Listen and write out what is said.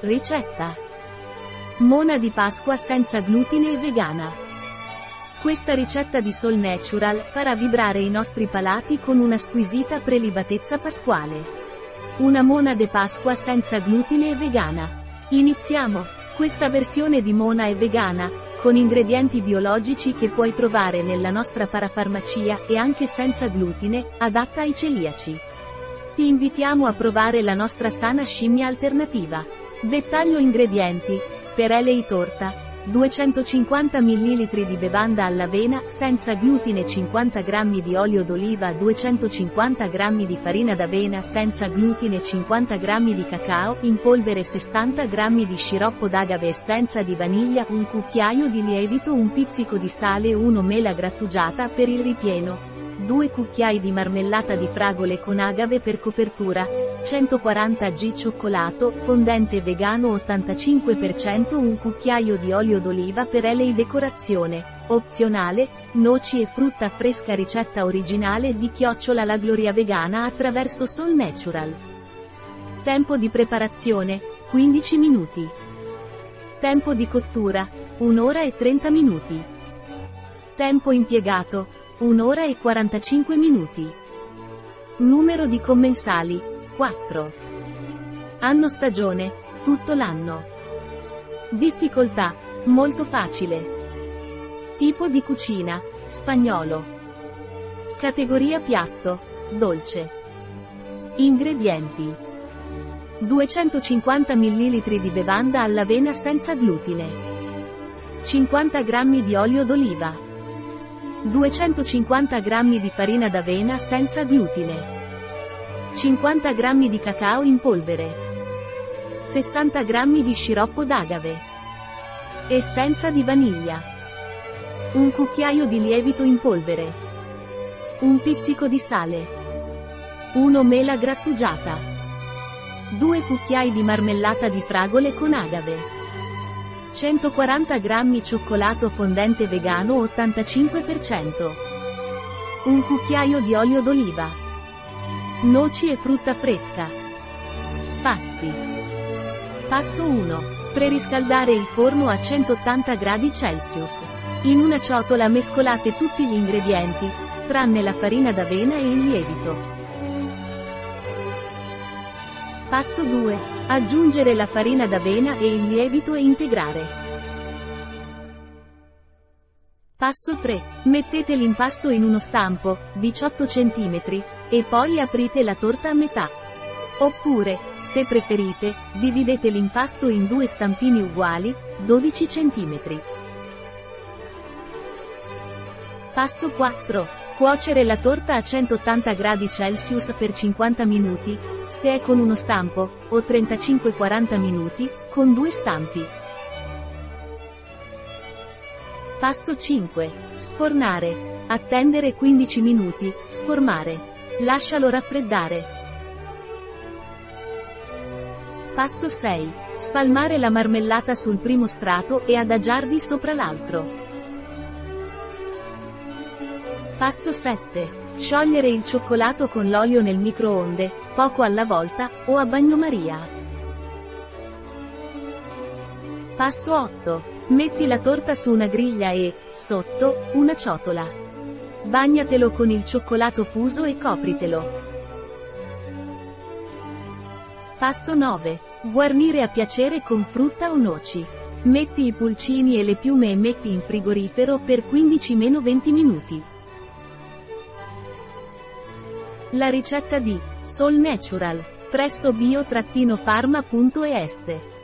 Ricetta. Mona di Pasqua senza glutine e vegana. Questa ricetta di Soul Natural farà vibrare i nostri palati con una squisita prelibatezza pasquale. Una mona de Pasqua senza glutine e vegana. Iniziamo! Questa versione di mona è vegana, con ingredienti biologici che puoi trovare nella nostra parafarmacia e anche senza glutine, adatta ai celiaci. Ti invitiamo a provare la nostra sana scimmia alternativa. Dettaglio ingredienti. Per Elei torta. 250 ml di bevanda all'avena senza glutine 50 g di olio d'oliva 250 g di farina d'avena senza glutine 50 g di cacao in polvere 60 g di sciroppo d'agave essenza di vaniglia un cucchiaio di lievito un pizzico di sale 1 mela grattugiata per il ripieno 2 cucchiai di marmellata di fragole con agave per copertura, 140 g cioccolato, fondente vegano 85% un cucchiaio di olio d'oliva per elei decorazione, opzionale, noci e frutta fresca ricetta originale di chiocciola la gloria vegana attraverso Soul Natural. Tempo di preparazione, 15 minuti. Tempo di cottura, 1 ora e 30 minuti. Tempo impiegato, 1 ora e 45 minuti. Numero di commensali, 4. Anno stagione, tutto l'anno. Difficoltà, molto facile. Tipo di cucina, spagnolo. Categoria piatto, dolce. Ingredienti. 250 ml di bevanda all'avena senza glutine. 50 g di olio d'oliva. 250 g di farina d'avena senza glutine. 50 g di cacao in polvere. 60 g di sciroppo d'agave. Essenza di vaniglia. Un cucchiaio di lievito in polvere. Un pizzico di sale. 1 mela grattugiata. 2 cucchiai di marmellata di fragole con agave. 140 g cioccolato fondente vegano 85%. Un cucchiaio di olio d'oliva. Noci e frutta fresca. Passi. Passo 1. Preriscaldare il forno a 180 gradi Celsius. In una ciotola mescolate tutti gli ingredienti, tranne la farina d'avena e il lievito. Passo 2. Aggiungere la farina d'avena e il lievito e integrare. Passo 3. Mettete l'impasto in uno stampo, 18 cm, e poi aprite la torta a metà. Oppure, se preferite, dividete l'impasto in due stampini uguali, 12 cm. Passo 4. Cuocere la torta a 180 gradi per 50 minuti, se è con uno stampo, o 35-40 minuti, con due stampi. Passo 5. Sfornare. Attendere 15 minuti, sformare. Lascialo raffreddare. Passo 6. Spalmare la marmellata sul primo strato e adagiarvi sopra l'altro. Passo 7. Sciogliere il cioccolato con l'olio nel microonde, poco alla volta, o a bagnomaria. Passo 8. Metti la torta su una griglia e, sotto, una ciotola. Bagnatelo con il cioccolato fuso e copritelo. Passo 9. Guarnire a piacere con frutta o noci. Metti i pulcini e le piume e metti in frigorifero per 15-20 minuti. La ricetta di Soul Natural presso bio-pharma.es